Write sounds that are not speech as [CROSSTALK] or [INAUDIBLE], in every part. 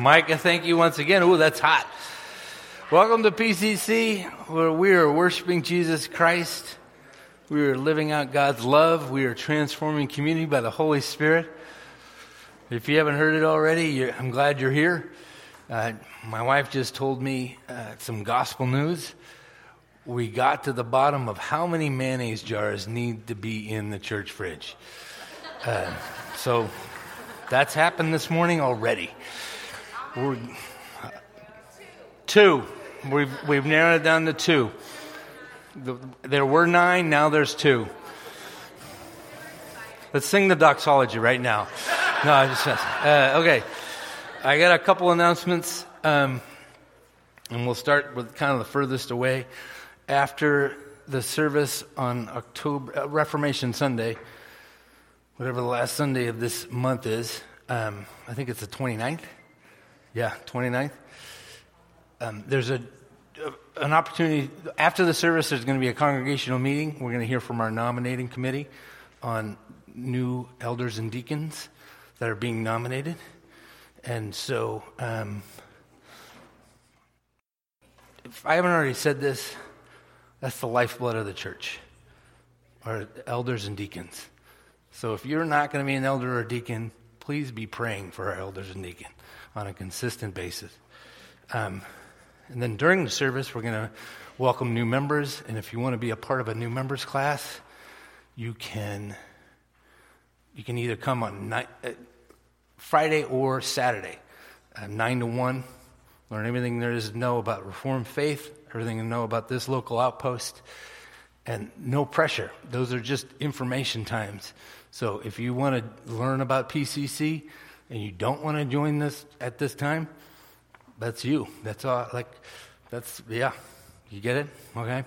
Micah, thank you once again. Ooh, that's hot. Welcome to PCC, where we are worshiping Jesus Christ. We are living out God's love. We are transforming community by the Holy Spirit. If you haven't heard it already, I'm glad you're here. Uh, my wife just told me uh, some gospel news. We got to the bottom of how many mayonnaise jars need to be in the church fridge. Uh, so that's happened this morning already. We're, two. We've, we've narrowed it down to two. There were nine, now there's two. Let's sing the doxology right now. No, I just, uh, okay. I got a couple announcements, um, and we'll start with kind of the furthest away. After the service on October, uh, Reformation Sunday, whatever the last Sunday of this month is, um, I think it's the 29th. Yeah, 29th. Um, there's a, an opportunity after the service. There's going to be a congregational meeting. We're going to hear from our nominating committee on new elders and deacons that are being nominated, and so um, if I haven't already said this, that's the lifeblood of the church, our elders and deacons. So if you're not going to be an elder or deacon, please be praying for our elders and deacons on a consistent basis. Um, and then during the service, we're going to welcome new members. And if you want to be a part of a new members class, you can you can either come on uh, Friday or Saturday, uh, nine to one. Learn everything there is to know about Reformed faith, everything to know about this local outpost, and no pressure. Those are just information times. So if you want to learn about PCC, and you don't want to join this at this time, that's you. That's all. Like, that's, yeah. You get it? Okay.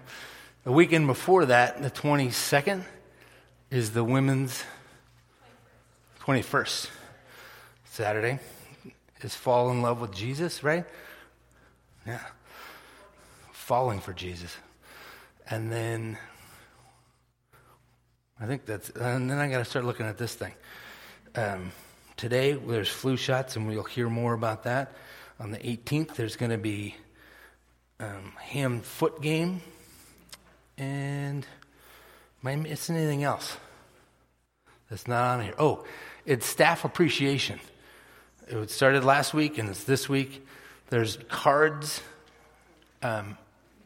The weekend before that, the 22nd, is the women's 21st. Saturday is fall in love with Jesus, right? Yeah. Falling for Jesus. And then I think that's, and then I got to start looking at this thing. Um, today there's flu shots, and we'll hear more about that. On the 18th, there's going to be um, ham foot game. And am I missing anything else that's not on here? Oh, it's staff appreciation. It started last week and it's this week. There's cards um,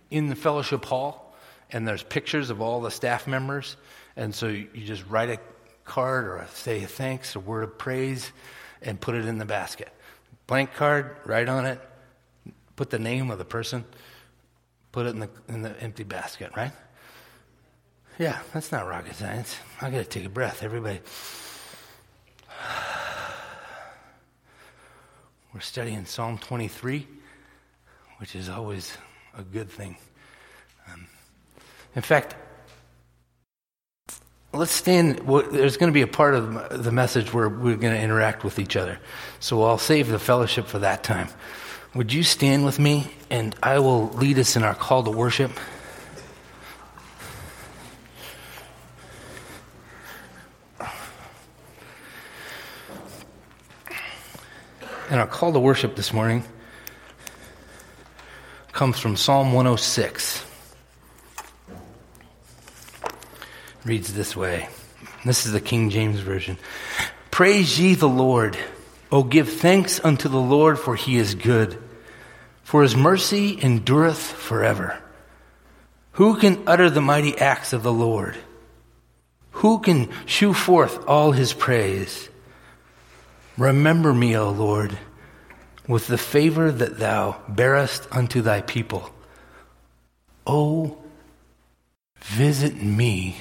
in the fellowship hall, and there's pictures of all the staff members. And so you just write a card or a say thanks, a word of praise, and put it in the basket. Blank card, write on it, put the name of the person, put it in the, in the empty basket, right? Yeah, that's not rocket science. I got to take a breath, everybody. [SIGHS] We're studying Psalm 23, which is always a good thing. Um, in fact, let's stand. There's going to be a part of the message where we're going to interact with each other. So I'll save the fellowship for that time. Would you stand with me and I will lead us in our call to worship? And our call to worship this morning comes from Psalm 106. Reads this way. This is the King James Version. Praise ye the Lord. O give thanks unto the Lord, for he is good, for his mercy endureth forever. Who can utter the mighty acts of the Lord? Who can shew forth all his praise? Remember me, O Lord, with the favor that thou bearest unto thy people. O visit me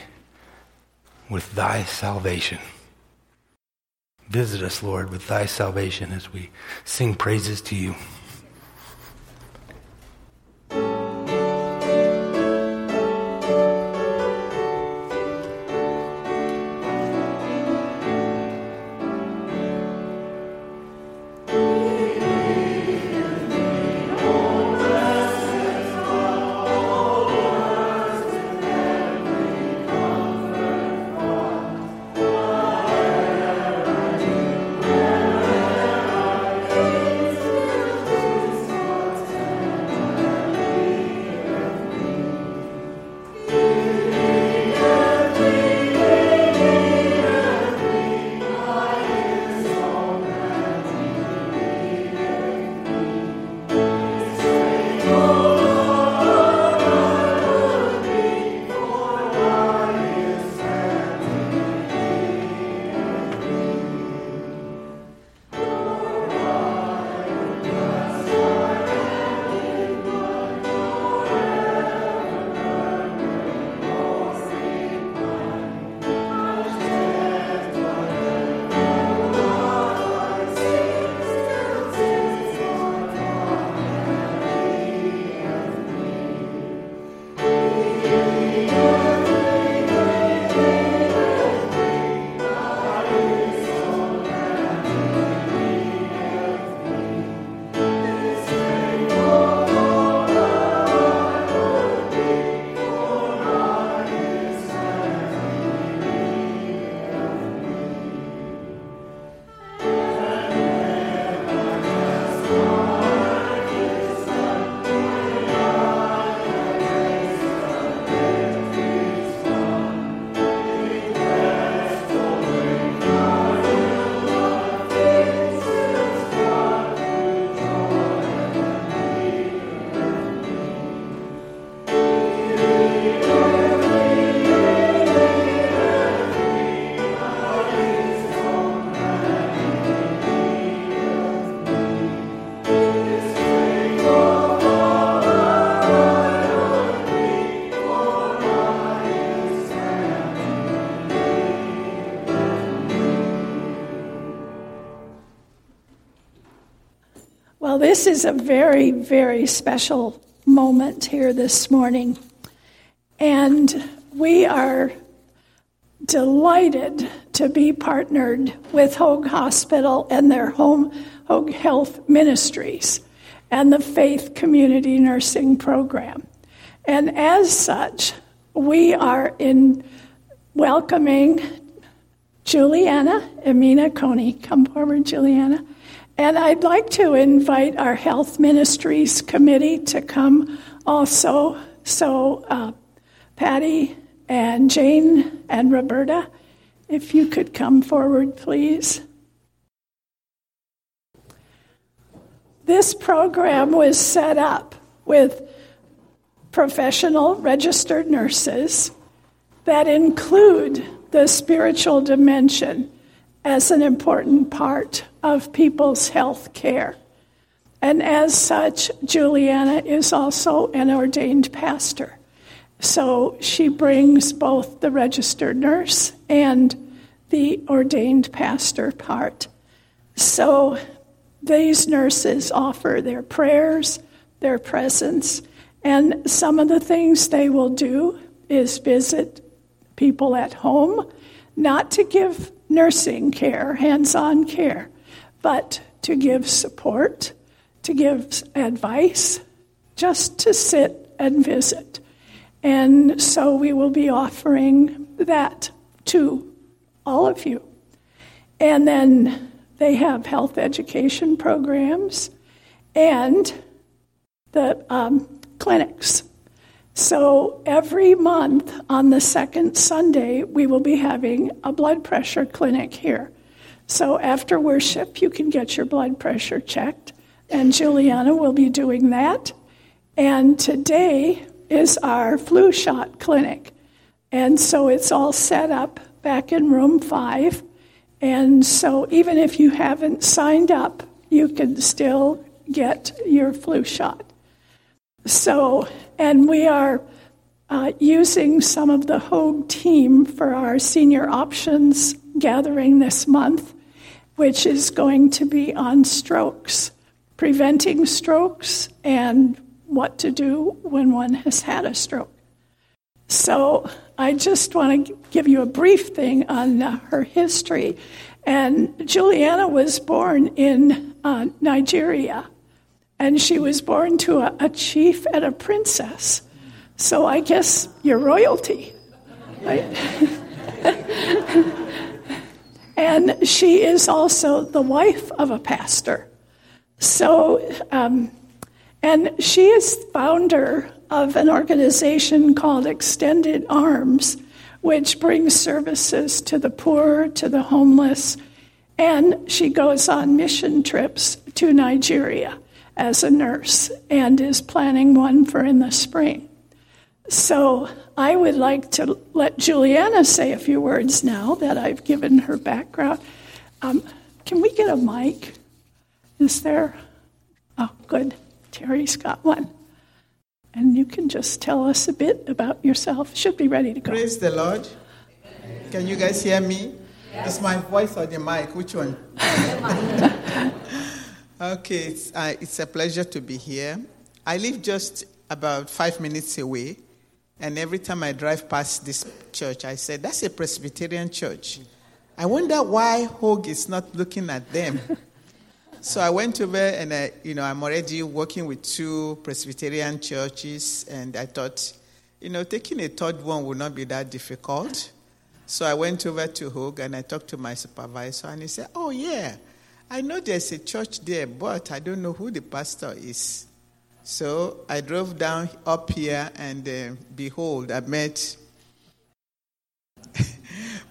with thy salvation. Visit us, Lord, with thy salvation as we sing praises to you. This is a very, very special moment here this morning. And we are delighted to be partnered with Hoag Hospital and their home Hoag Health Ministries and the Faith Community Nursing Program. And as such, we are in welcoming Juliana Emina Coney. Come forward, Juliana. And I'd like to invite our Health Ministries Committee to come also. So, uh, Patty and Jane and Roberta, if you could come forward, please. This program was set up with professional registered nurses that include the spiritual dimension as an important part of people's health care. And as such, Juliana is also an ordained pastor. So she brings both the registered nurse and the ordained pastor part. So these nurses offer their prayers, their presence, and some of the things they will do is visit people at home, not to give nursing care, hands on care, but to give support, to give advice, just to sit and visit. And so we will be offering that to all of you. And then they have health education programs and the um, clinics. So every month on the second Sunday, we will be having a blood pressure clinic here. So after worship, you can get your blood pressure checked, and Juliana will be doing that. And today is our flu shot clinic. And so it's all set up back in room five. And so even if you haven't signed up, you can still get your flu shot. So, and we are uh, using some of the Hoag team for our senior options gathering this month, which is going to be on strokes, preventing strokes, and what to do when one has had a stroke. So, I just want to give you a brief thing on uh, her history. And Juliana was born in uh, Nigeria and she was born to a, a chief and a princess. So I guess you're royalty, right? [LAUGHS] and she is also the wife of a pastor. So, um, and she is founder of an organization called Extended Arms, which brings services to the poor, to the homeless, and she goes on mission trips to Nigeria as a nurse and is planning one for in the spring. So I would like to let Juliana say a few words now that I've given her background. Um, can we get a mic? Is there? Oh, good. Terry's got one. And you can just tell us a bit about yourself. Should be ready to go. Praise the Lord. Can you guys hear me? Yes. Is my voice or the mic? Which one? [LAUGHS] Okay, it's, uh, it's a pleasure to be here. I live just about five minutes away, and every time I drive past this church, I say, That's a Presbyterian church. I wonder why Hoag is not looking at them. [LAUGHS] so I went over, and I, you know, I'm already working with two Presbyterian churches, and I thought, you know, taking a third one would not be that difficult. So I went over to Hoag, and I talked to my supervisor, and he said, Oh, yeah. I know there's a church there, but I don't know who the pastor is. So I drove down up here, and uh, behold, I met [LAUGHS]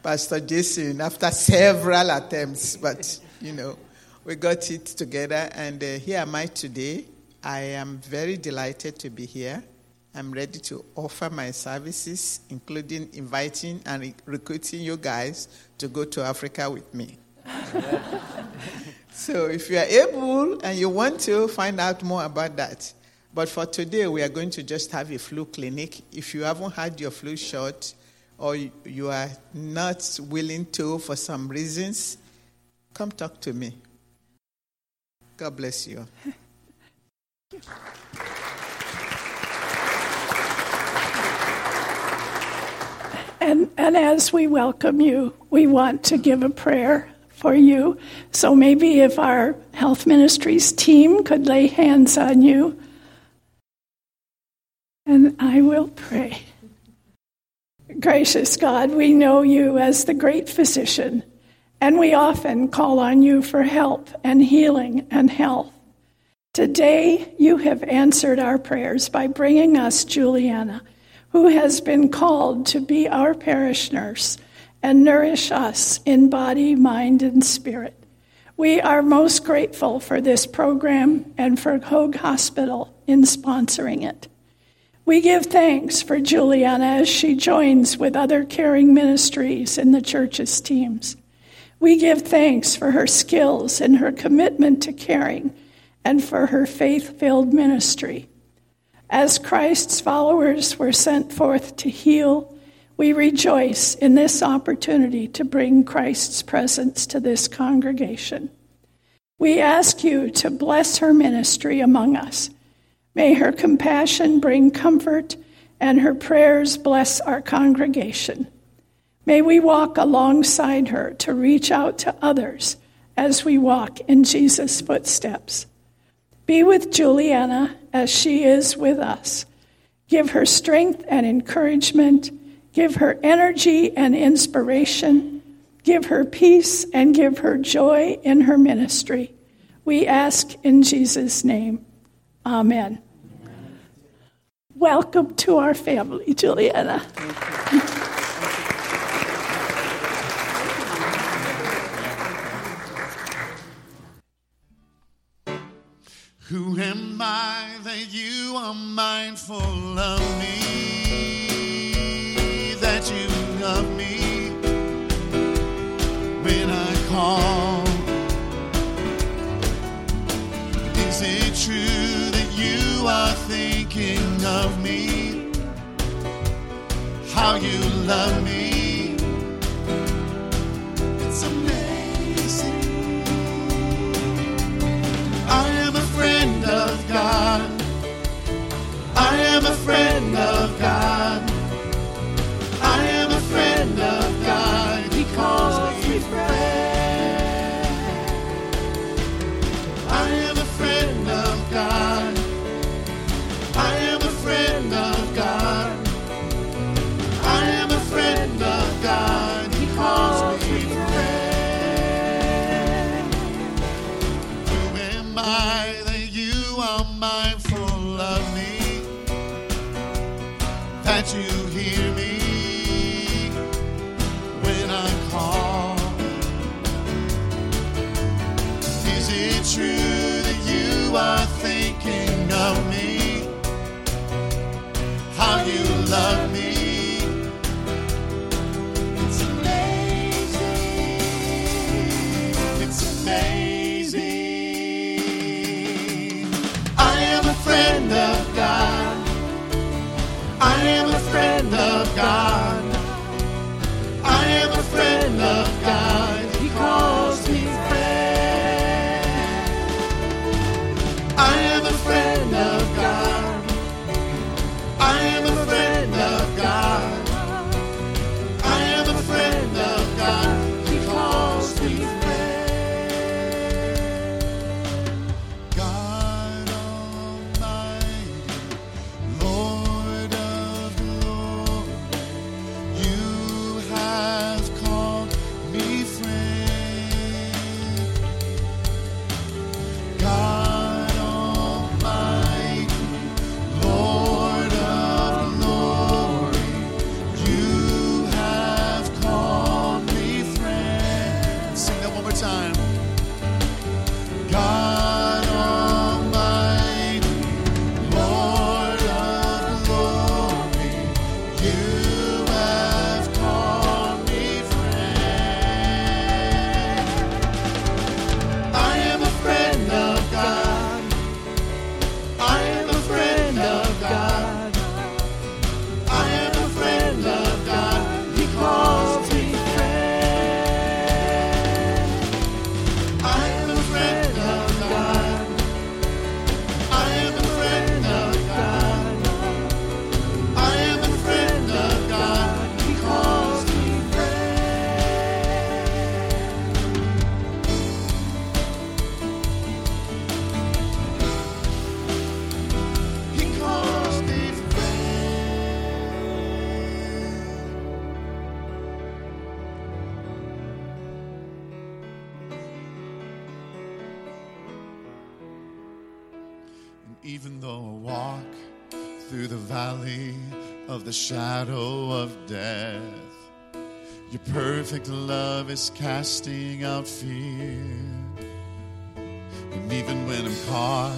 Pastor Jason after several attempts, but you know, we got it together, and uh, here am I today. I am very delighted to be here. I'm ready to offer my services, including inviting and recruiting you guys to go to Africa with me. [LAUGHS] so if you are able and you want to find out more about that. But for today, we are going to just have a flu clinic. If you haven't had your flu shot or you are not willing to for some reasons, come talk to me. God bless you. And, and as we welcome you, we want to give a prayer for you. So maybe if our health ministries team could lay hands on you, and I will pray. Gracious God, we know you as the great physician, and we often call on you for help and healing and health. Today, you have answered our prayers by bringing us Juliana who has been called to be our parish nurse and nourish us in body, mind, and spirit. We are most grateful for this program and for Hoag Hospital in sponsoring it. We give thanks for Juliana as she joins with other caring ministries in the church's teams. We give thanks for her skills and her commitment to caring and for her faith filled ministry. As Christ's followers were sent forth to heal, we rejoice in this opportunity to bring Christ's presence to this congregation. We ask you to bless her ministry among us. May her compassion bring comfort and her prayers bless our congregation. May we walk alongside her to reach out to others as we walk in Jesus' footsteps. Be with Juliana as she is with us. Give her strength and encouragement. Give her energy and inspiration. Give her peace and give her joy in her ministry. We ask in Jesus' name. Amen. Welcome to our family, Juliana. Who am I that you are mindful of me? Call. Is it true that you are thinking of me? How you love me? It's amazing. I am a friend of God. I am a friend friend perfect love is casting out fear. And even when I'm caught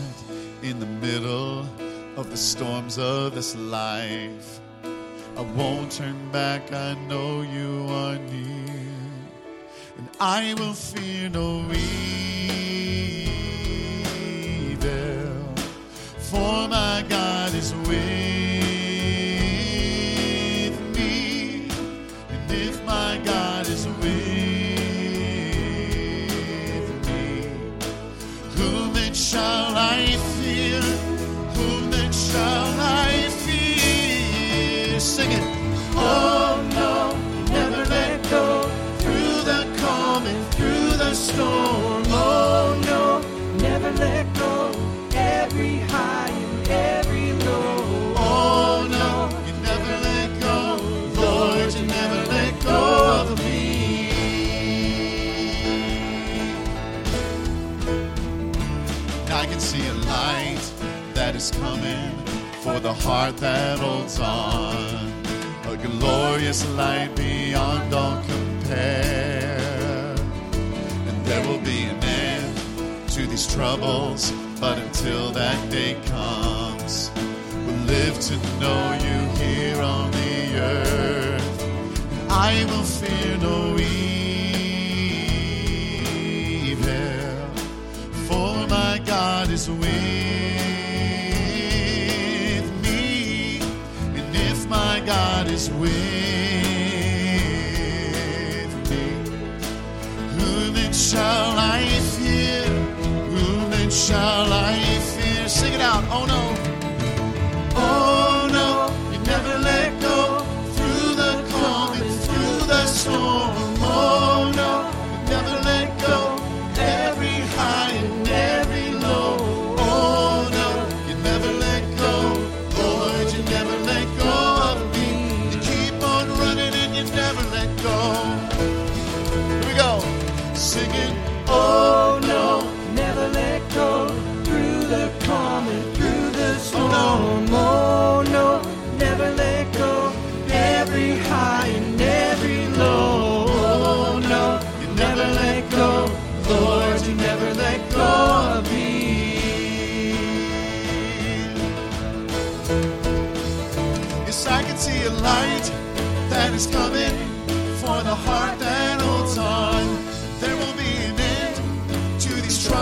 in the middle of the storms of this life, I won't turn back. I know you are near, and I will fear no evil, for my God is with me, the heart that holds on. A glorious light beyond all compare. And there will be an end to these troubles, but until that day comes, we'll live to know you here on the earth. And I will fear no evil, for my God is with with me, whom then shall I fear? Whom then shall I fear? Sing it out. Oh no.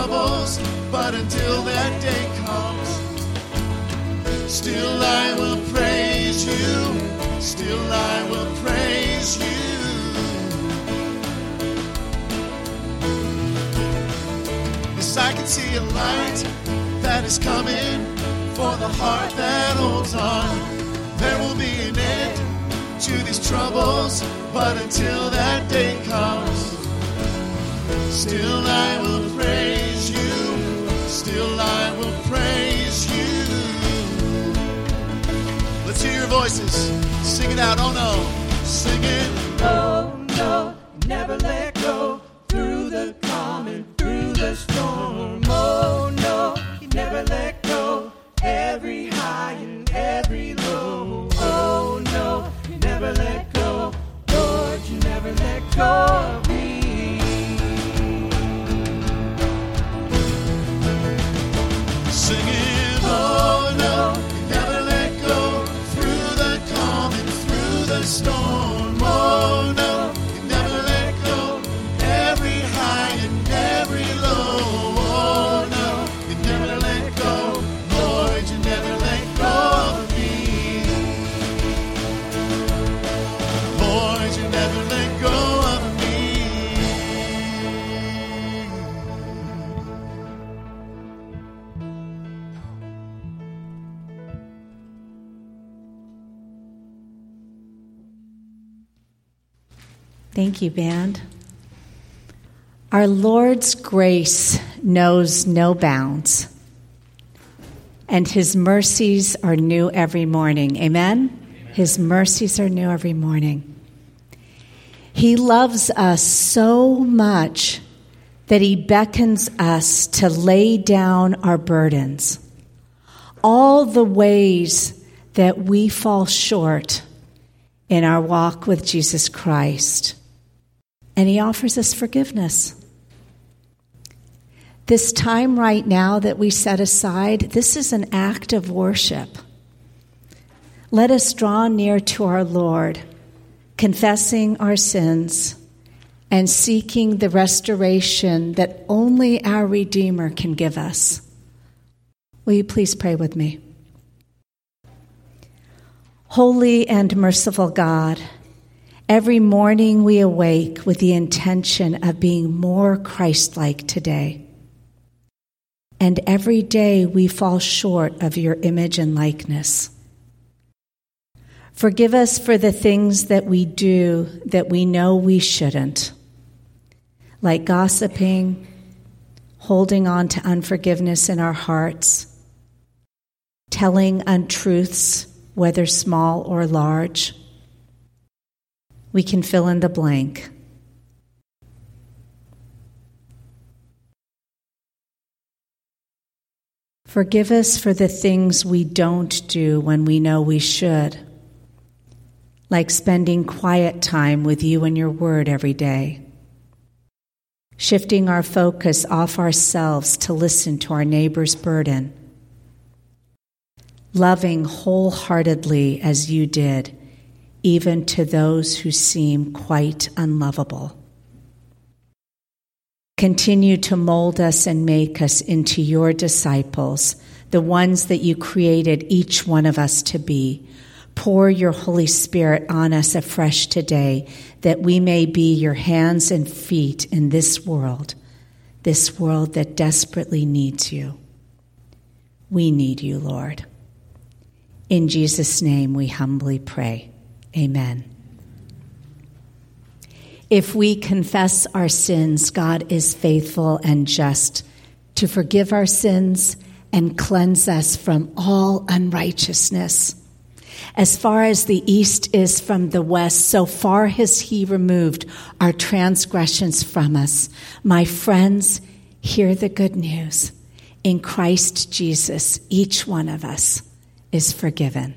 Troubles, but until that day comes, still I will praise you. Still I will praise you. Yes, I can see a light that is coming for the heart that holds on. There will be an end to these troubles, but until that day comes, still I will praise you. Still I will praise you. Let's hear your voices. Sing it out. Oh no. Sing it. Oh no, never let Thank you, band. Our Lord's grace knows no bounds, and his mercies are new every morning. Amen? His mercies are new every morning. He loves us so much that he beckons us to lay down our burdens. all the ways that we fall short in our walk with Jesus Christ. And He offers us forgiveness. This time right now that we set aside, this is an act of worship. Let us draw near to our Lord, confessing our sins and seeking the restoration that only our Redeemer can give us. Will you please pray with me? Holy and merciful God, every morning we awake with the intention of being more Christ like today. And every day we fall short of your image and likeness. Forgive us for the things that we do that we know we shouldn't, like gossiping, holding on to unforgiveness in our hearts, telling untruths whether small or large. We can fill in the blank. Forgive us for the things we don't do when we know we should, like spending quiet time with you and your word every day, shifting our focus off ourselves to listen to our neighbor's burden loving wholeheartedly as you did, even to those who seem quite unlovable. Continue to mold us and make us into your disciples, the ones that you created each one of us to be. Pour your Holy Spirit on us afresh today, that we may be your hands and feet in this world, this world that desperately needs you. We need you, Lord. In Jesus' name we humbly pray. Amen. If we confess our sins, God is faithful and just to forgive our sins and cleanse us from all unrighteousness. As far as the east is from the west, so far has He removed our transgressions from us. My friends, hear the good news. In Christ Jesus, each one of us is forgiven.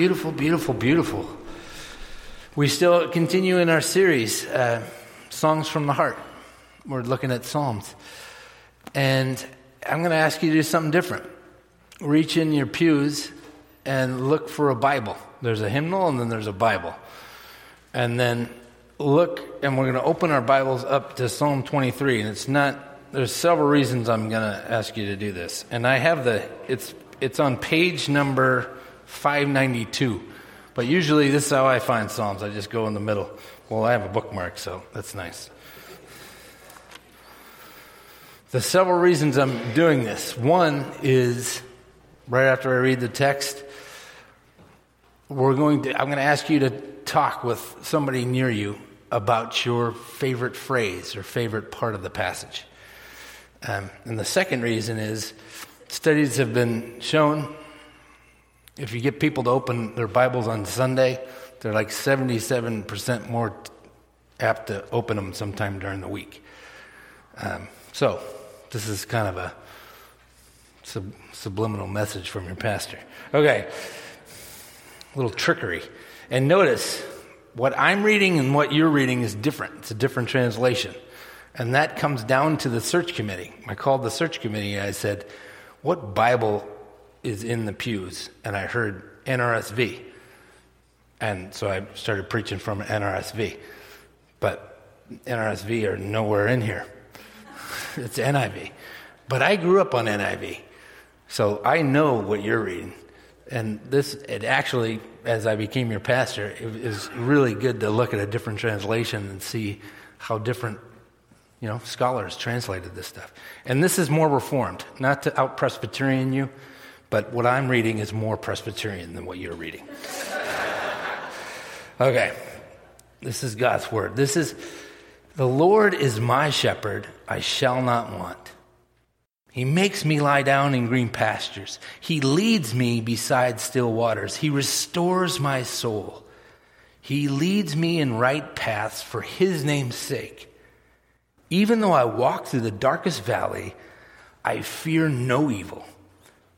Beautiful, beautiful, beautiful. We still continue in our series, uh, Songs from the Heart. We're looking at Psalms. And I'm going to ask you to do something different. Reach in your pews and look for a Bible. There's a hymnal and then there's a Bible. And then look, and we're going to open our Bibles up to Psalm 23. And it's not, there's several reasons I'm going to ask you to do this. And I have the, it's, it's on page number 592. But usually this is how I find Psalms. I just go in the middle. Well, I have a bookmark, so that's nice. There's several reasons I'm doing this. One is right after I read the text, we're going to, I'm going to ask you to talk with somebody near you about your favorite phrase or favorite part of the passage. Um, and the second reason is studies have been shown if you get people to open their Bibles on Sunday, they're like 77% more apt to open them sometime during the week. Um, so, this is kind of a sub- subliminal message from your pastor. Okay, a little trickery. And notice, what I'm reading and what you're reading is different. It's a different translation. And that comes down to the search committee. I called the search committee and I said, What Bible is in the pews, and I heard NRSV. And so I started preaching from NRSV. But NRSV are nowhere in here. [LAUGHS] it's NIV. But I grew up on NIV. So I know what you're reading. And this, it actually, as I became your pastor, it is really good to look at a different translation and see how different, you know, scholars translated this stuff. And this is more reformed, not to out Presbyterian you, but what I'm reading is more Presbyterian than what you're reading. [LAUGHS] okay, this is God's word. This is the Lord is my shepherd, I shall not want. He makes me lie down in green pastures. He leads me beside still waters. He restores my soul. He leads me in right paths for his name's sake. Even though I walk through the darkest valley, I fear no evil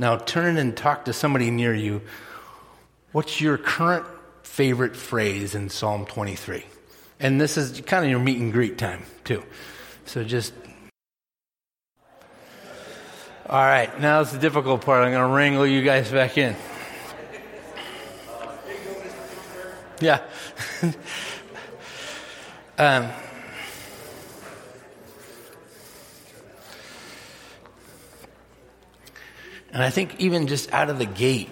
Now turn and talk to somebody near you. What's your current favorite phrase in Psalm 23? And this is kind of your meet and greet time, too. So just. All right, now it's the difficult part. I'm going to wrangle you guys back in. Yeah. [LAUGHS] um, And I think even just out of the gate,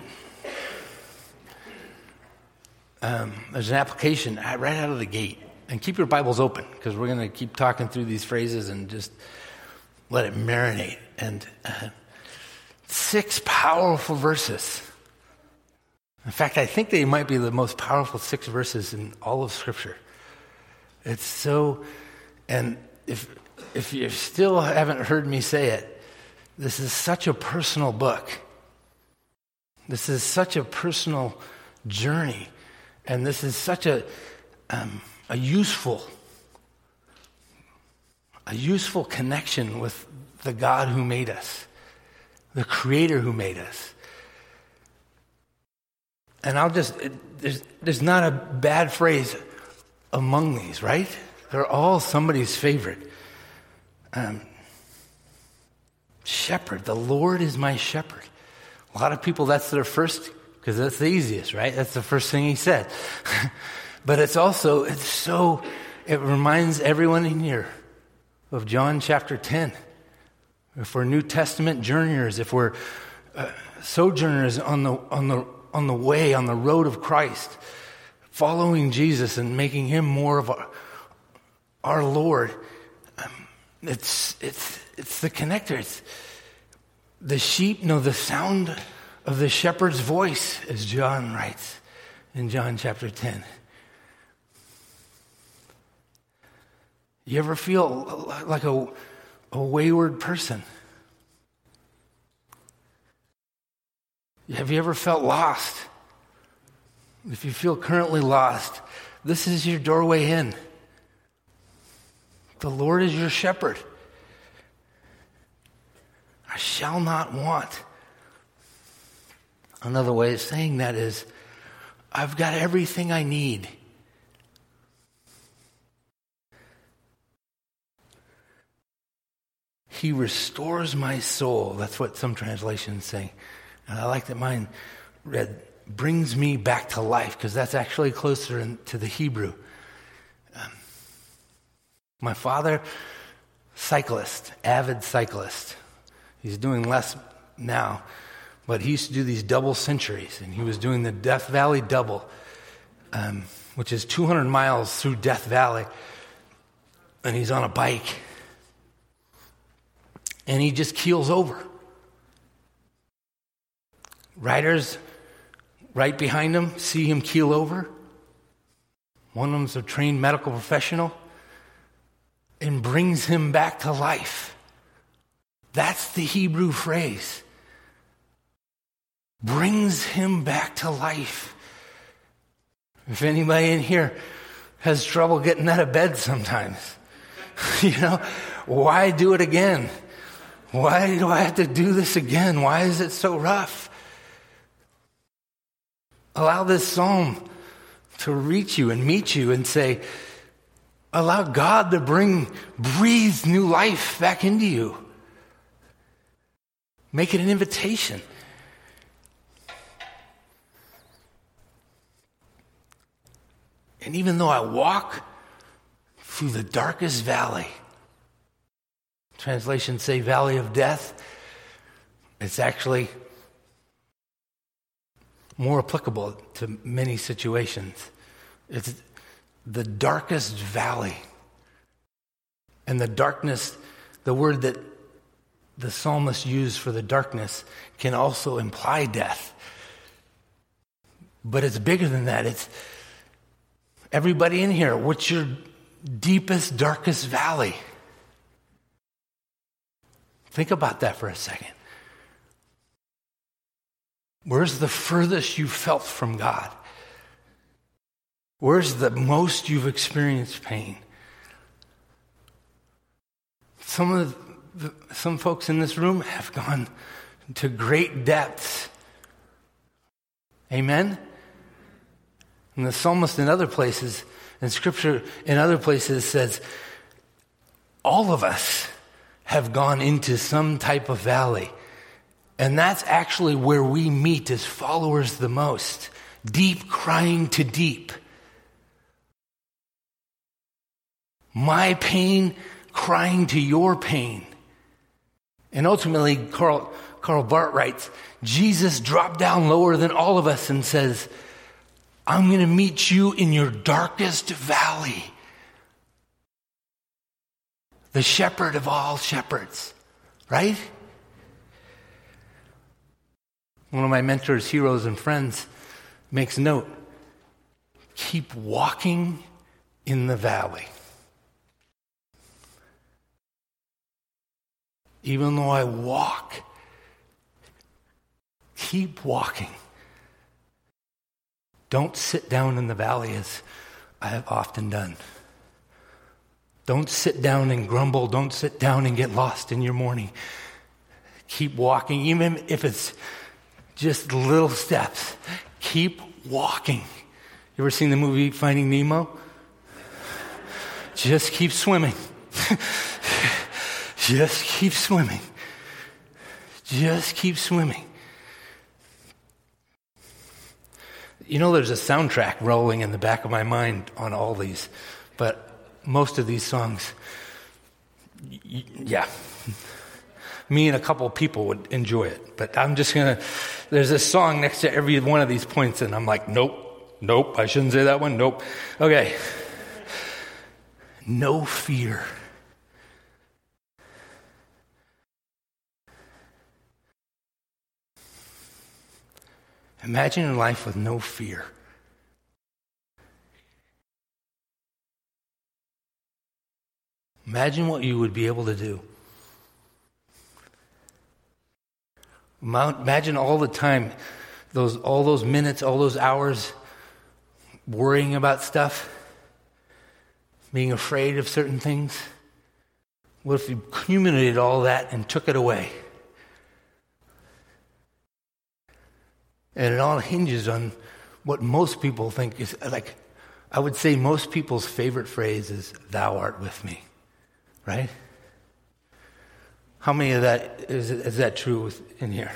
um, there's an application right out of the gate. And keep your Bibles open because we're going to keep talking through these phrases and just let it marinate. And uh, six powerful verses. In fact, I think they might be the most powerful six verses in all of Scripture. It's so, and if if you still haven't heard me say it, this is such a personal book. This is such a personal journey. And this is such a, um, a useful, a useful connection with the God who made us, the Creator who made us. And I'll just, it, there's, there's not a bad phrase among these, right? They're all somebody's favorite. Um, shepherd. The Lord is my shepherd. A lot of people, that's their first, because that's the easiest, right? That's the first thing he said. [LAUGHS] but it's also, it's so, it reminds everyone in here of John chapter 10. If we're New Testament journeyers, if we're uh, sojourners on the, on, the, on the way, on the road of Christ, following Jesus and making him more of our, our Lord, um, it's, it's, it's the connector. It's, the sheep know the sound of the shepherd's voice, as John writes in John chapter 10. You ever feel like a, a wayward person? Have you ever felt lost? If you feel currently lost, this is your doorway in. The Lord is your shepherd. I shall not want. Another way of saying that is, I've got everything I need. He restores my soul. That's what some translations say. And I like that mine read, brings me back to life, because that's actually closer in, to the Hebrew. Um, my father, cyclist, avid cyclist. He's doing less now, but he used to do these double centuries, and he was doing the Death Valley Double, um, which is 200 miles through Death Valley, and he's on a bike, and he just keels over. Riders right behind him see him keel over. One of them's a trained medical professional and brings him back to life. That's the Hebrew phrase. Brings him back to life. If anybody in here has trouble getting out of bed sometimes, [LAUGHS] you know, why do it again? Why do I have to do this again? Why is it so rough? Allow this psalm to reach you and meet you and say, allow God to bring, breathe new life back into you. Make it an invitation. And even though I walk through the darkest valley, translations say valley of death, it's actually more applicable to many situations. It's the darkest valley. And the darkness, the word that the psalmist used for the darkness, can also imply death. But it's bigger than that. It's everybody in here, what's your deepest, darkest valley? Think about that for a second. Where's the furthest you've felt from God? Where's the most you've experienced pain? Some of the, some folks in this room have gone to great depths. Amen. And the psalmist in other places, and scripture in other places says, all of us have gone into some type of valley. And that's actually where we meet as followers the most. Deep crying to deep. My pain crying to your pain. And ultimately, Karl, Karl Barth writes Jesus dropped down lower than all of us and says, I'm going to meet you in your darkest valley. The shepherd of all shepherds, right? One of my mentors, heroes, and friends makes note keep walking in the valley. Even though I walk, keep walking. Don't sit down in the valley as I have often done. Don't sit down and grumble. Don't sit down and get lost in your mourning. Keep walking, even if it's just little steps. Keep walking. You ever seen the movie Finding Nemo? Just keep swimming. [LAUGHS] Just keep swimming. Just keep swimming. You know, there's a soundtrack rolling in the back of my mind on all these, but most of these songs, yeah, me and a couple people would enjoy it. But I'm just to, there's a song next to every one of these points, and I'm like, nope, nope, I shouldn't say that one, nope. Okay. No fear. Imagine a life with no fear. Imagine what you would be able to do. Imagine all the time, those, all those minutes, all those hours worrying about stuff, being afraid of certain things. What if you accumulated all that and took it away? And it all hinges on what most people think is like, I would say most people's favorite phrase is, Thou art with me, right? How many of that is, is that true in here?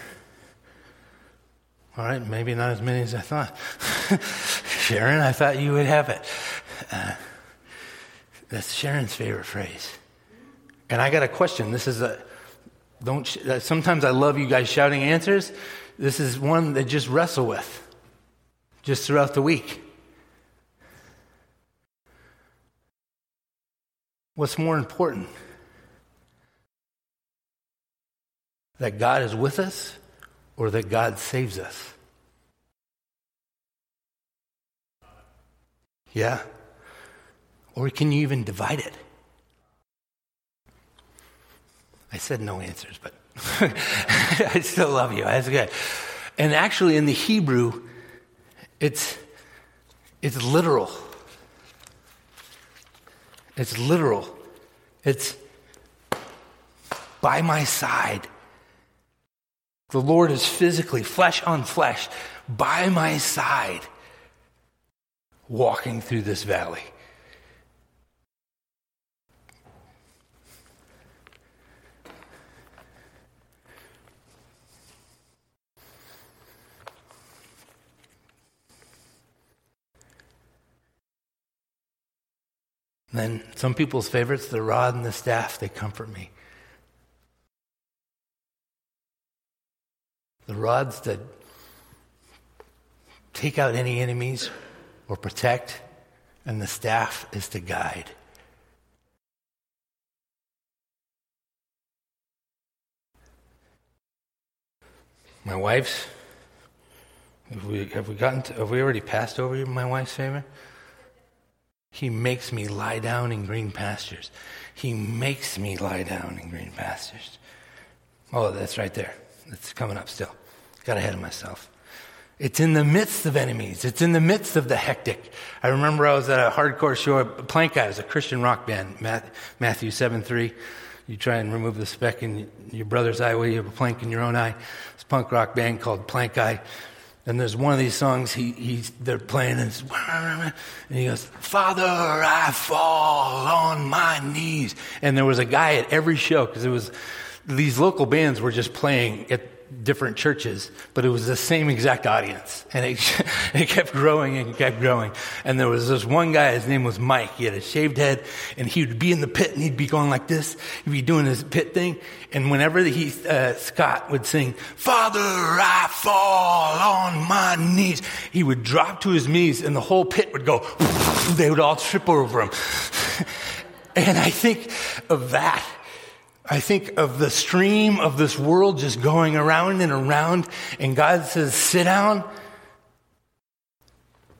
All right, maybe not as many as I thought. [LAUGHS] Sharon, I thought you would have it. Uh, that's Sharon's favorite phrase. And I got a question. This is a don't. Uh, sometimes I love you guys shouting answers. This is one that just wrestle with, just throughout the week. What's more important? That God is with us or that God saves us? Yeah? Or can you even divide it? I said no answers, but [LAUGHS] I still love you. That's good. And actually, in the Hebrew, it's, it's literal. It's literal. It's by my side. The Lord is physically, flesh on flesh, by my side, walking through this valley. Then some people's favorites, the rod and the staff, they comfort me. The rods that take out any enemies or protect, and the staff is to guide. My wife's, have we, have we gotten to, have we already passed over my wife's favorite? He makes me lie down in green pastures. He makes me lie down in green pastures. Oh, that's right there. It's coming up still. Got ahead of myself. It's in the midst of enemies. It's in the midst of the hectic. I remember I was at a hardcore show, Plankeye, was a Christian rock band, Matthew 7 3. You try and remove the speck in your brother's eye while you have a plank in your own eye. It's punk rock band called Plankeye. And there's one of these songs he, he's, they're playing, and, and he goes, Father, I fall on my knees. And there was a guy at every show, because it was, these local bands were just playing at different churches, but it was the same exact audience. And it, [LAUGHS] it kept growing and kept growing. And there was this one guy, his name was Mike. He had a shaved head, and he would be in the pit, and he'd be going like this. He'd be doing his pit thing. And whenever he, uh, Scott would sing, Father, I fall on my knees, he would drop to his knees, and the whole pit would go, [LAUGHS] they would all trip over him. [LAUGHS] and I think of that I think of the stream of this world just going around and around, and God says, Sit down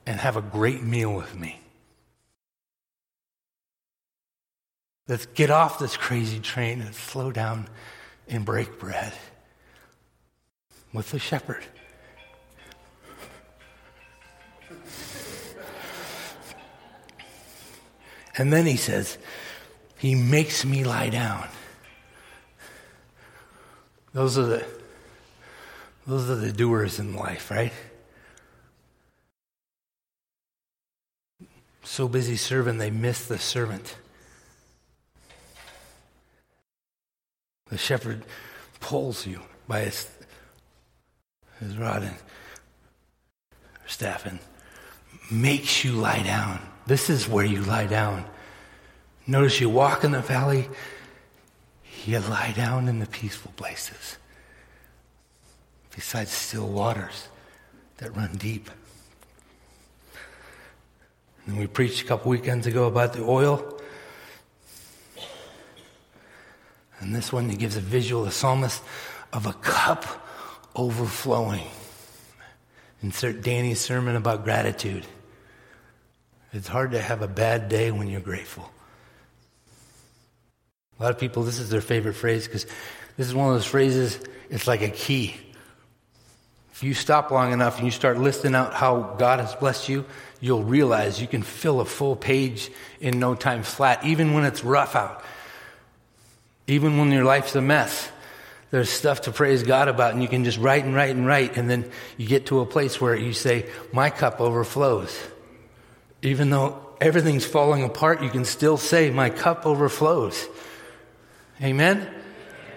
and have a great meal with me. Let's get off this crazy train and slow down and break bread with the shepherd. And then he says, He makes me lie down. Those are the those are the doers in life, right? So busy serving, they miss the servant. The shepherd pulls you by his, his rod and staff and makes you lie down. This is where you lie down. Notice you walk in the valley you lie down in the peaceful places beside still waters that run deep. And we preached a couple weekends ago about the oil. And this one, gives a visual, the psalmist, of a cup overflowing. Insert Danny's sermon about gratitude. It's hard to have a bad day when you're grateful. A lot of people, this is their favorite phrase because this is one of those phrases, it's like a key. If you stop long enough and you start listing out how God has blessed you, you'll realize you can fill a full page in no time flat, even when it's rough out. Even when your life's a mess, there's stuff to praise God about, and you can just write and write and write, and then you get to a place where you say, My cup overflows. Even though everything's falling apart, you can still say, My cup overflows. Amen?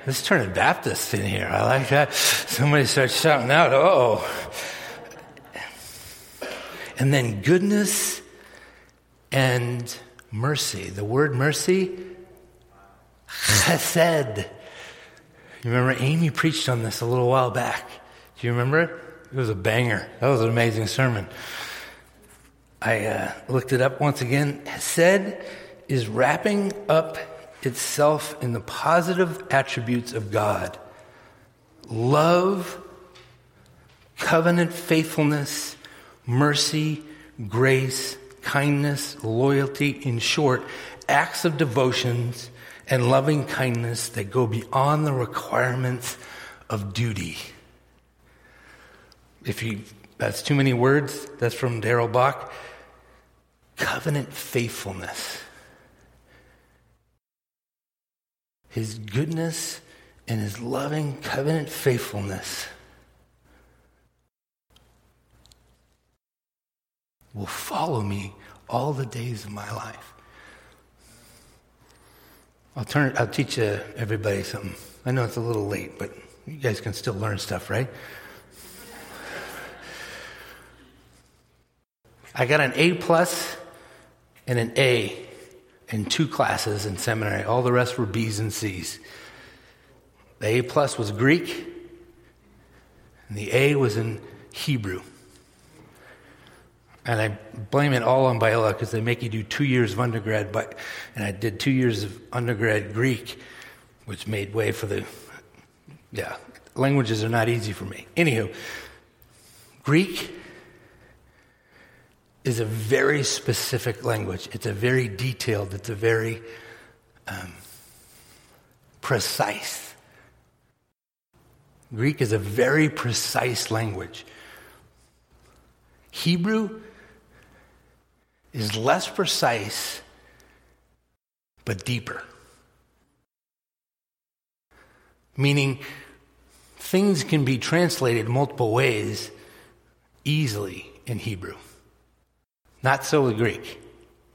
Let's turn a Baptist in here. I like that. Somebody starts shouting out, oh. And then goodness and mercy. The word mercy, chesed. You remember Amy preached on this a little while back. Do you remember it? It was a banger. That was an amazing sermon. I uh, looked it up once again. Hesed is wrapping up itself in the positive attributes of God love, covenant faithfulness, mercy, grace, kindness, loyalty, in short, acts of devotions and loving kindness that go beyond the requirements of duty. If you that's too many words, that's from Daryl Bach. Covenant faithfulness. His goodness and his loving covenant faithfulness will follow me all the days of my life. I'll turn. I'll teach uh, everybody something. I know it's a little late, but you guys can still learn stuff, right? I got an A plus and an A in two classes in seminary. All the rest were B's and C's. The A plus was Greek, and the A was in Hebrew. And I blame it all on Biola because they make you do two years of undergrad, but and I did two years of undergrad Greek, which made way for the yeah languages are not easy for me. Anywho, Greek is a very specific language. It's a very detailed. It's a very um, precise. Greek is a very precise language. Hebrew is less precise, but deeper. Meaning, things can be translated multiple ways easily in Hebrew. Not so with Greek.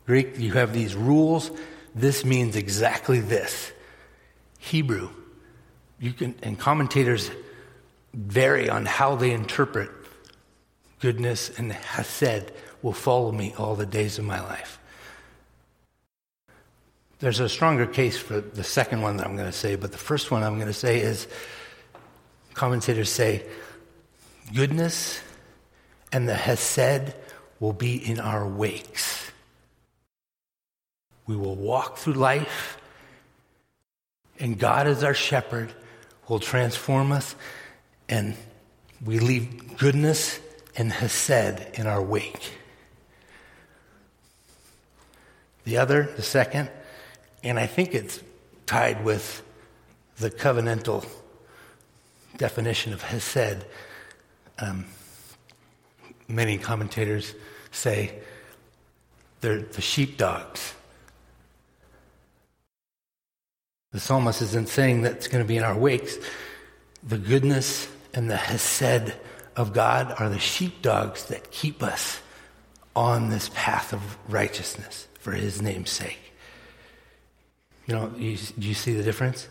Greek, you have these rules. This means exactly this. Hebrew, you can, and commentators vary on how they interpret goodness and hesed will follow me all the days of my life. There's a stronger case for the second one that I'm going to say, but the first one I'm going to say is commentators say goodness and the Hesed will be in our wakes. We will walk through life, and God, as our shepherd, will transform us, and we leave goodness and Hesed in our wake. The other, the second, and I think it's tied with the covenantal definition of Hesed. Um, many commentators say they're the sheepdogs. The psalmist isn't saying that it's going to be in our wakes. The goodness and the Hesed of God are the sheepdogs that keep us on this path of righteousness for his name's sake. You know, you, do you see the difference?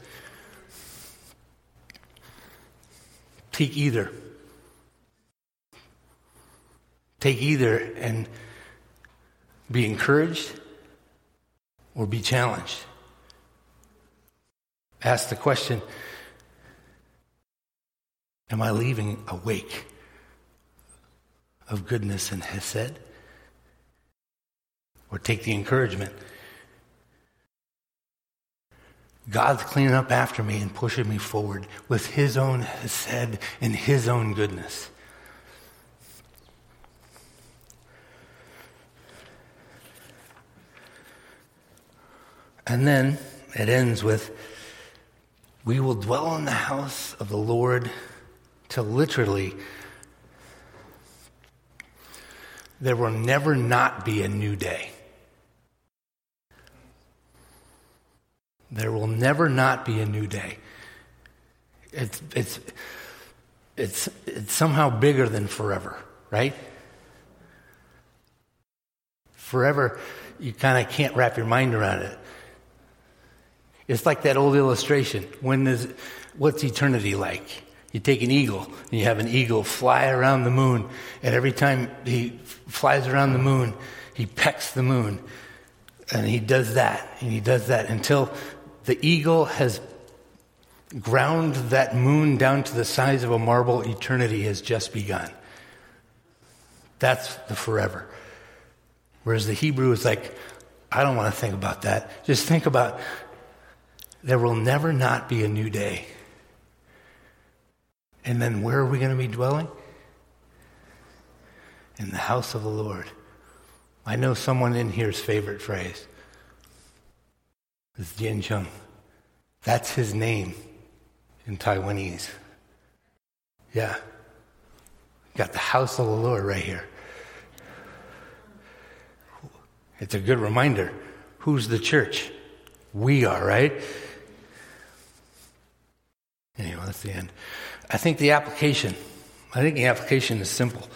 Take either. Take either and be encouraged or be challenged. Ask the question Am I leaving a wake of goodness and Hesed? or take the encouragement. God's cleaning up after me and pushing me forward with His own Hesed and His own goodness. And then it ends with, We will dwell in the house of the Lord till literally there will never not be a new day. There will never not be a new day. It's, it's, it's, it's somehow bigger than forever, right? Forever, you kind of can't wrap your mind around it. It's like that old illustration. When is, what's eternity like? You take an eagle and you have an eagle fly around the moon, and every time he flies around the moon, he pecks the moon. And he does that, and he does that until the eagle has ground that moon down to the size of a marble. Eternity has just begun. That's the forever. Whereas the Hebrew is like, I don't want to think about that. Just think about there will never not be a new day. And then where are we going to be dwelling? In the house of the Lord. I know someone in here's favorite phrase is Jin Chung. That's his name in Taiwanese. Yeah. Got the house of the Lord right here. It's a good reminder. Who's the church? We are, right? Anyway, that's the end. I think the application, I think the application is simple.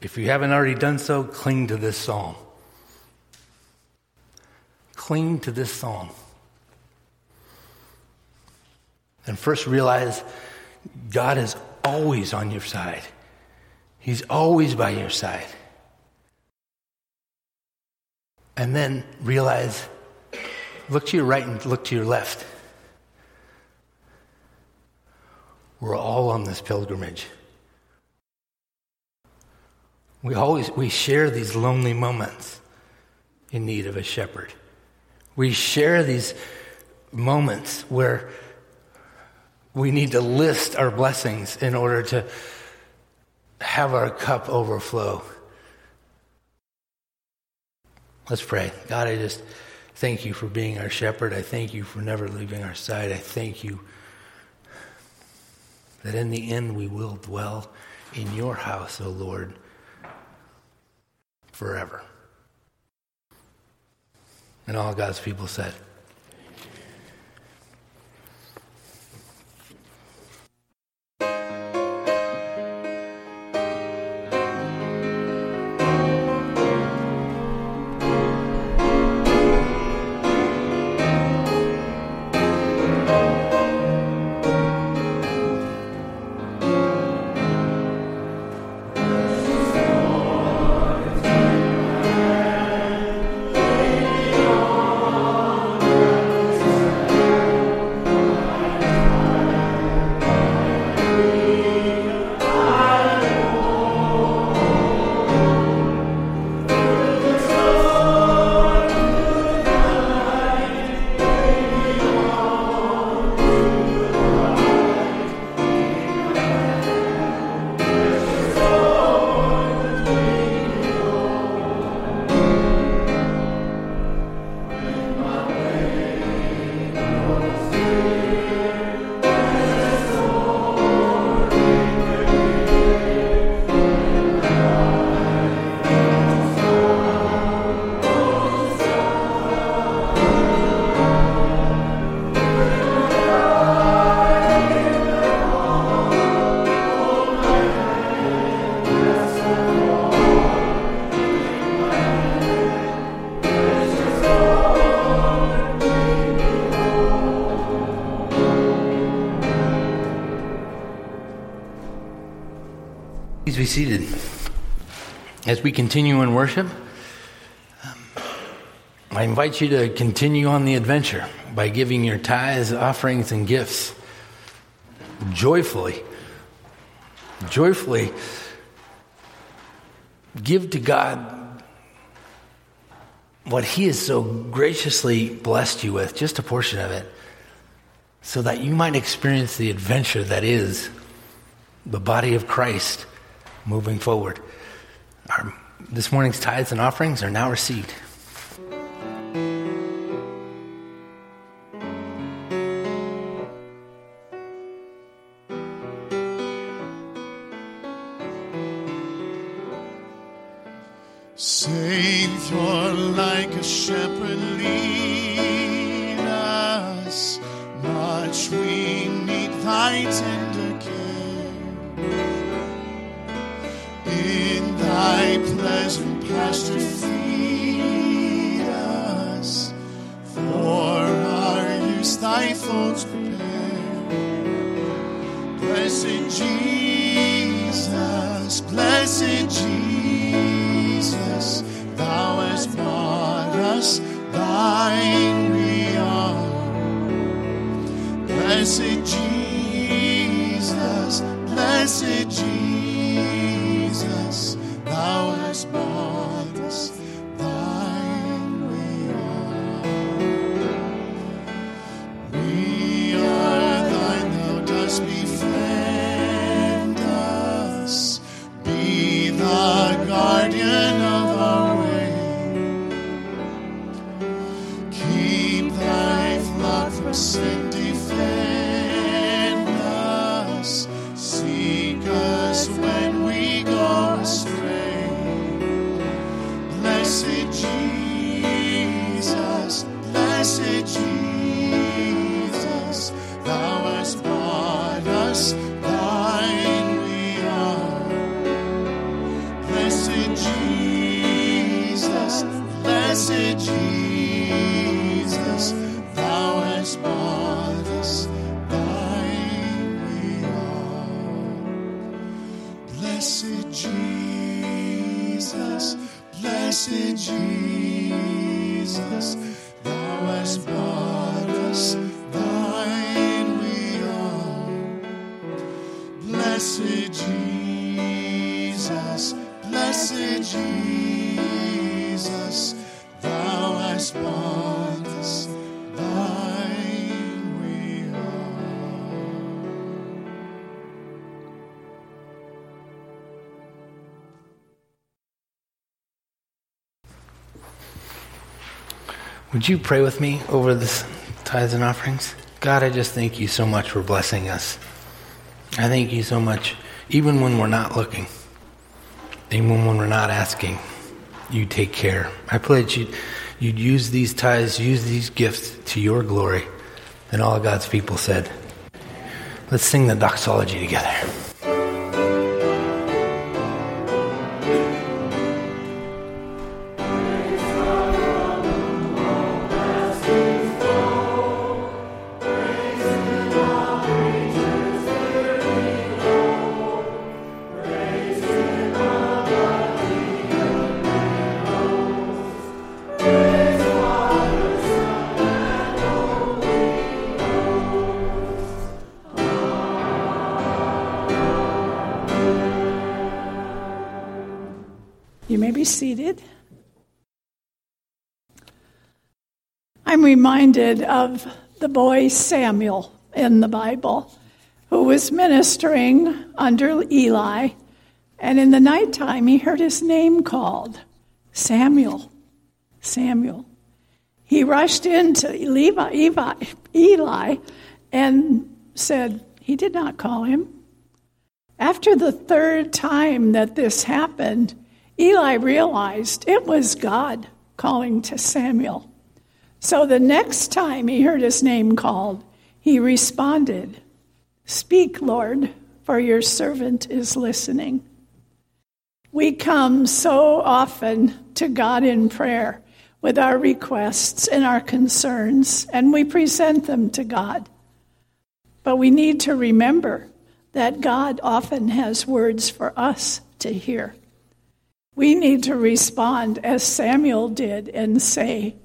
If you haven't already done so, cling to this psalm. Cling to this psalm. And first realize God is always on your side. He's always by your side. And then realize look to your right and look to your left. We're all on this pilgrimage. We always we share these lonely moments in need of a shepherd. We share these moments where we need to list our blessings in order to have our cup overflow. Let's pray. God, I just thank you for being our shepherd. I thank you for never leaving our side. I thank you that in the end we will dwell in your house, O Lord, forever. And all God's people said, seated. As we continue in worship, um, I invite you to continue on the adventure by giving your tithes, offerings, and gifts joyfully. Joyfully give to God what He has so graciously blessed you with, just a portion of it, so that you might experience the adventure that is the body of Christ moving forward. Our, this morning's tithes and offerings are now received. Blessed Would you pray with me over this tithes and offerings? God, I just thank you so much for blessing us. I thank you so much, even when we're not looking, even when we're not asking, you take care. I pledge you'd, you'd use these tithes, use these gifts to your glory. And all God's people said, let's sing the doxology together. Reminded of the boy Samuel in the Bible who was ministering under Eli, and in the nighttime he heard his name called Samuel. Samuel. He rushed into Levi, Eli, Eli and said, He did not call him. After the third time that this happened, Eli realized it was God calling to Samuel. So the next time he heard his name called, he responded, Speak, Lord, for your servant is listening. We come so often to God in prayer with our requests and our concerns, and we present them to God. But we need to remember that God often has words for us to hear. We need to respond as Samuel did and say,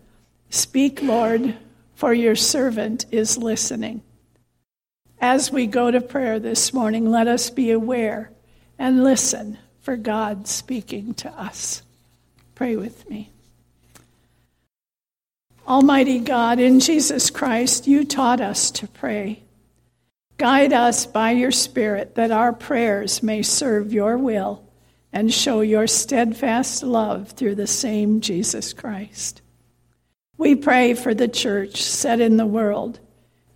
Speak, Lord, for your servant is listening. As we go to prayer this morning, let us be aware and listen for God speaking to us. Pray with me. Almighty God, in Jesus Christ, you taught us to pray. Guide us by your Spirit that our prayers may serve your will and show your steadfast love through the same Jesus Christ. We pray for the church set in the world.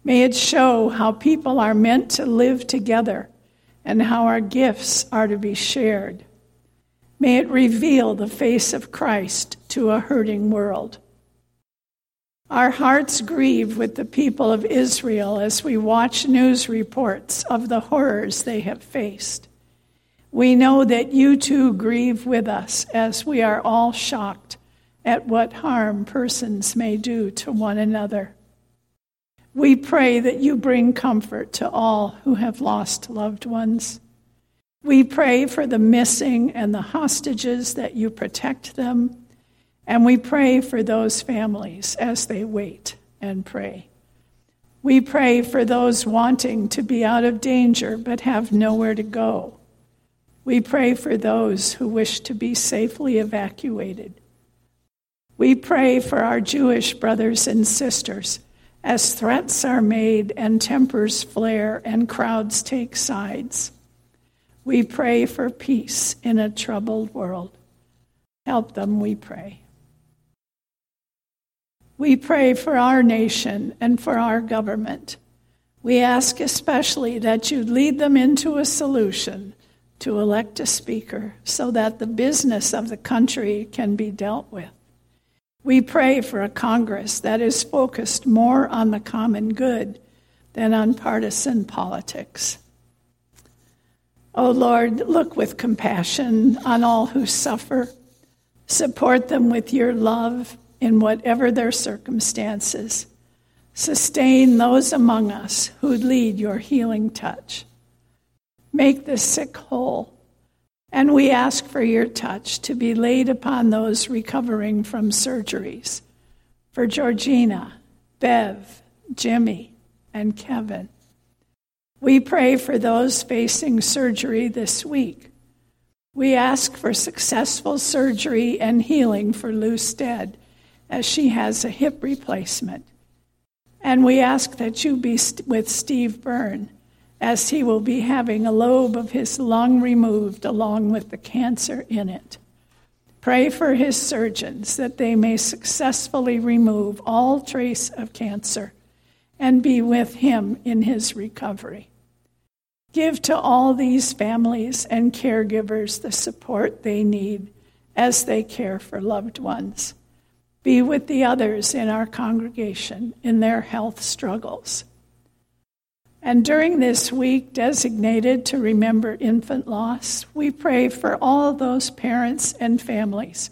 May it show how people are meant to live together and how our gifts are to be shared. May it reveal the face of Christ to a hurting world. Our hearts grieve with the people of Israel as we watch news reports of the horrors they have faced. We know that you too grieve with us as we are all shocked at what harm persons may do to one another. We pray that you bring comfort to all who have lost loved ones. We pray for the missing and the hostages that you protect them. And we pray for those families as they wait and pray. We pray for those wanting to be out of danger but have nowhere to go. We pray for those who wish to be safely evacuated. We pray for our Jewish brothers and sisters as threats are made and tempers flare and crowds take sides. We pray for peace in a troubled world. Help them, we pray. We pray for our nation and for our government. We ask especially that you lead them into a solution to elect a speaker so that the business of the country can be dealt with. We pray for a Congress that is focused more on the common good than on partisan politics. O oh Lord, look with compassion on all who suffer. Support them with your love in whatever their circumstances. Sustain those among us who lead your healing touch. Make the sick whole. And we ask for your touch to be laid upon those recovering from surgeries. For Georgina, Bev, Jimmy, and Kevin. We pray for those facing surgery this week. We ask for successful surgery and healing for Lou Stead as she has a hip replacement. And we ask that you be with Steve Byrne as he will be having a lobe of his lung removed along with the cancer in it. Pray for his surgeons that they may successfully remove all trace of cancer and be with him in his recovery. Give to all these families and caregivers the support they need as they care for loved ones. Be with the others in our congregation in their health struggles. And during this week designated to remember infant loss, we pray for all those parents and families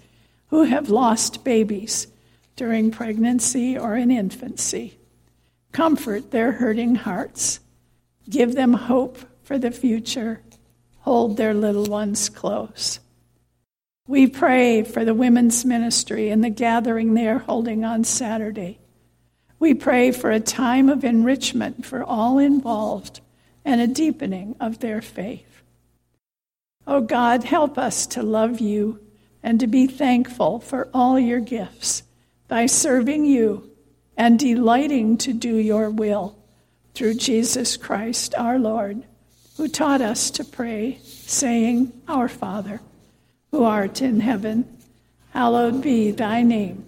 who have lost babies during pregnancy or in infancy. Comfort their hurting hearts. Give them hope for the future. Hold their little ones close. We pray for the women's ministry and the gathering they are holding on Saturday. We pray for a time of enrichment for all involved and a deepening of their faith. Oh God, help us to love you and to be thankful for all your gifts by serving you and delighting to do your will through Jesus Christ our Lord, who taught us to pray, saying, Our Father, who art in heaven, hallowed be thy name.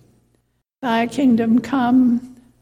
Thy kingdom come,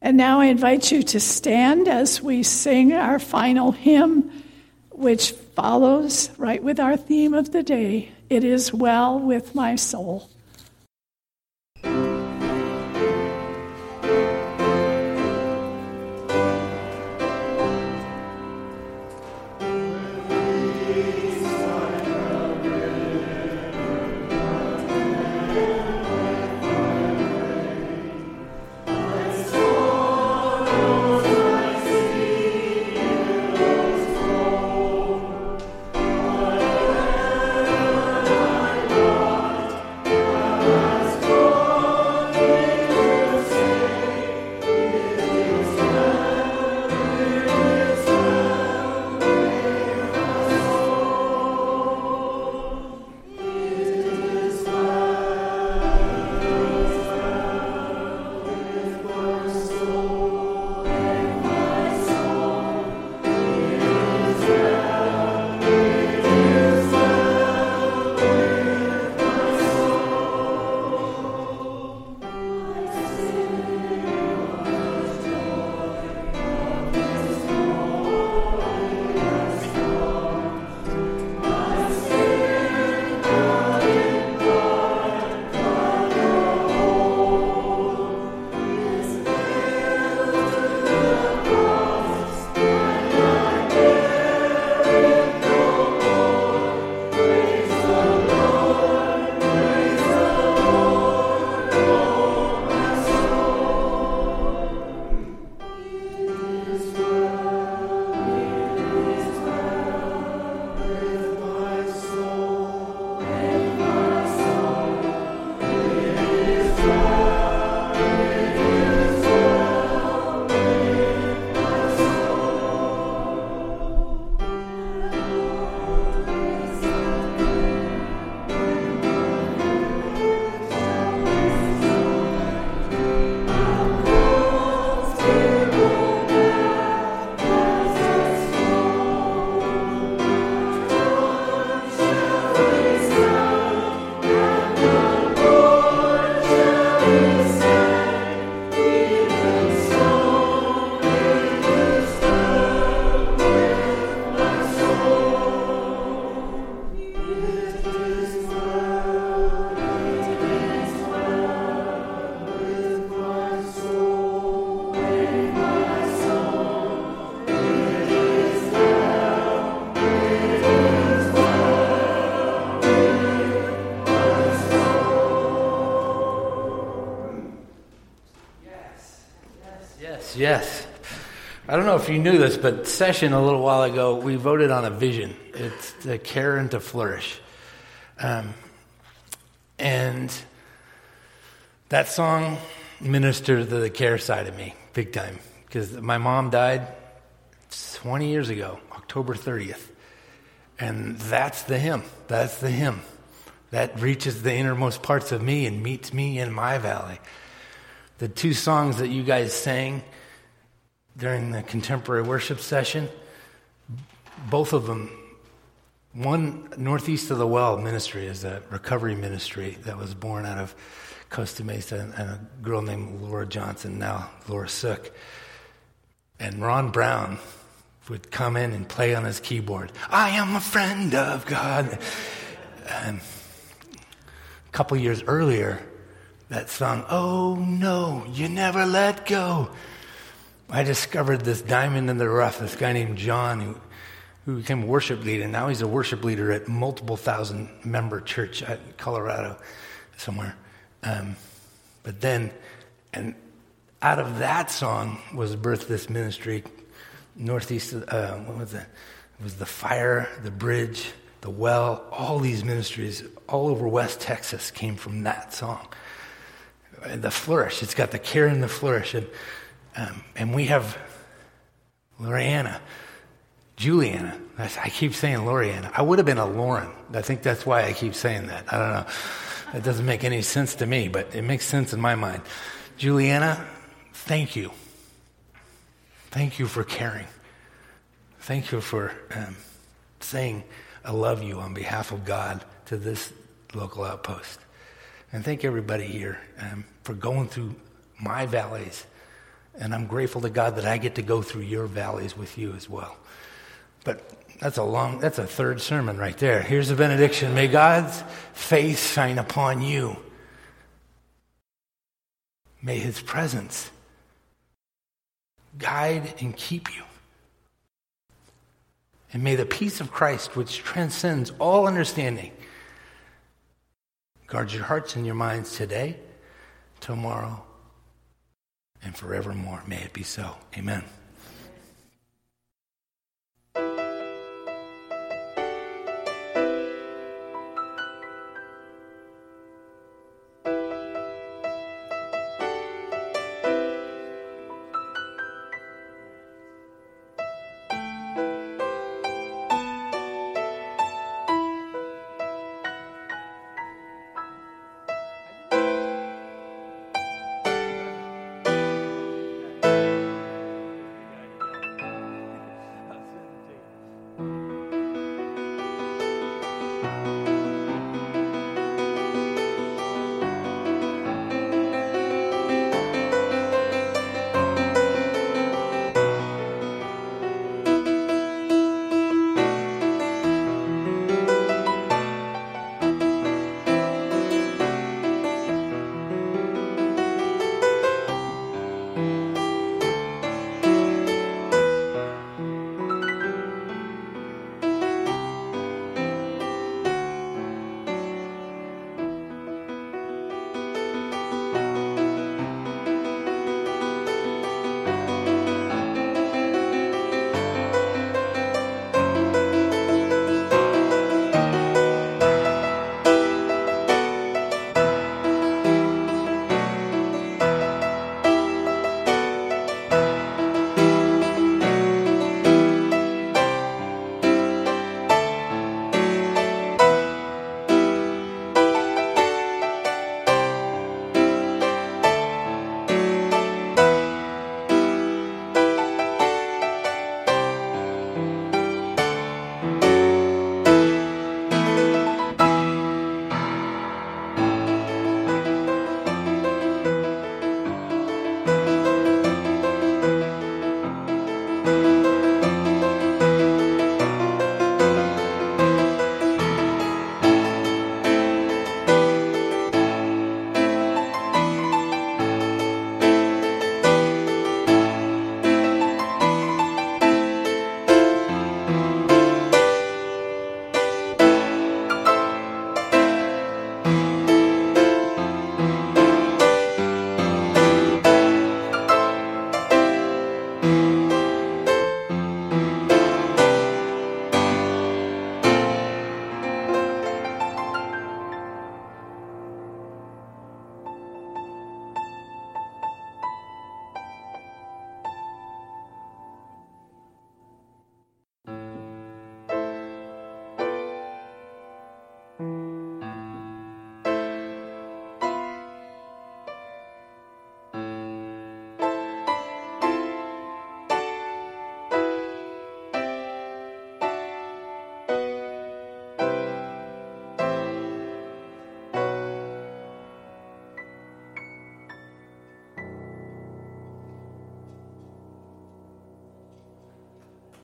And now I invite you to stand as we sing our final hymn, which follows right with our theme of the day It is Well with My Soul. Yes. I don't know if you knew this, but session a little while ago, we voted on a vision. It's to care and to flourish. Um, and that song ministered to the care side of me big time because my mom died 20 years ago, October 30th. And that's the hymn. That's the hymn that reaches the innermost parts of me and meets me in my valley. The two songs that you guys sang during the contemporary worship session, both of them, one Northeast of the Well ministry is a recovery ministry that was born out of Costa Mesa and a girl named Laura Johnson, now Laura Sook. And Ron Brown would come in and play on his keyboard. I am a friend of God. And a couple years earlier, that song, Oh no, you never let go. I discovered this diamond in the rough, this guy named John who, who became a worship leader. Now he's a worship leader at multiple thousand member church at Colorado somewhere. Um, but then, and out of that song was birthed this ministry, northeast. Uh, what was it? It was the fire, the bridge, the well. All these ministries all over West Texas came from that song. The flourish. It's got the care and the flourish, and um, and we have Loriana, Juliana. I keep saying Loriana. I would have been a Lauren. I think that's why I keep saying that. I don't know. It doesn't make any sense to me, but it makes sense in my mind. Juliana, thank you. Thank you for caring. Thank you for um, saying, I love you on behalf of God to this local outpost. And thank everybody here um, for going through my valleys. And I'm grateful to God that I get to go through your valleys with you as well. But that's a long, that's a third sermon right there. Here's a benediction. May God's face shine upon you. May his presence guide and keep you. And may the peace of Christ, which transcends all understanding, guard your hearts and your minds today, tomorrow, and forevermore. May it be so. Amen.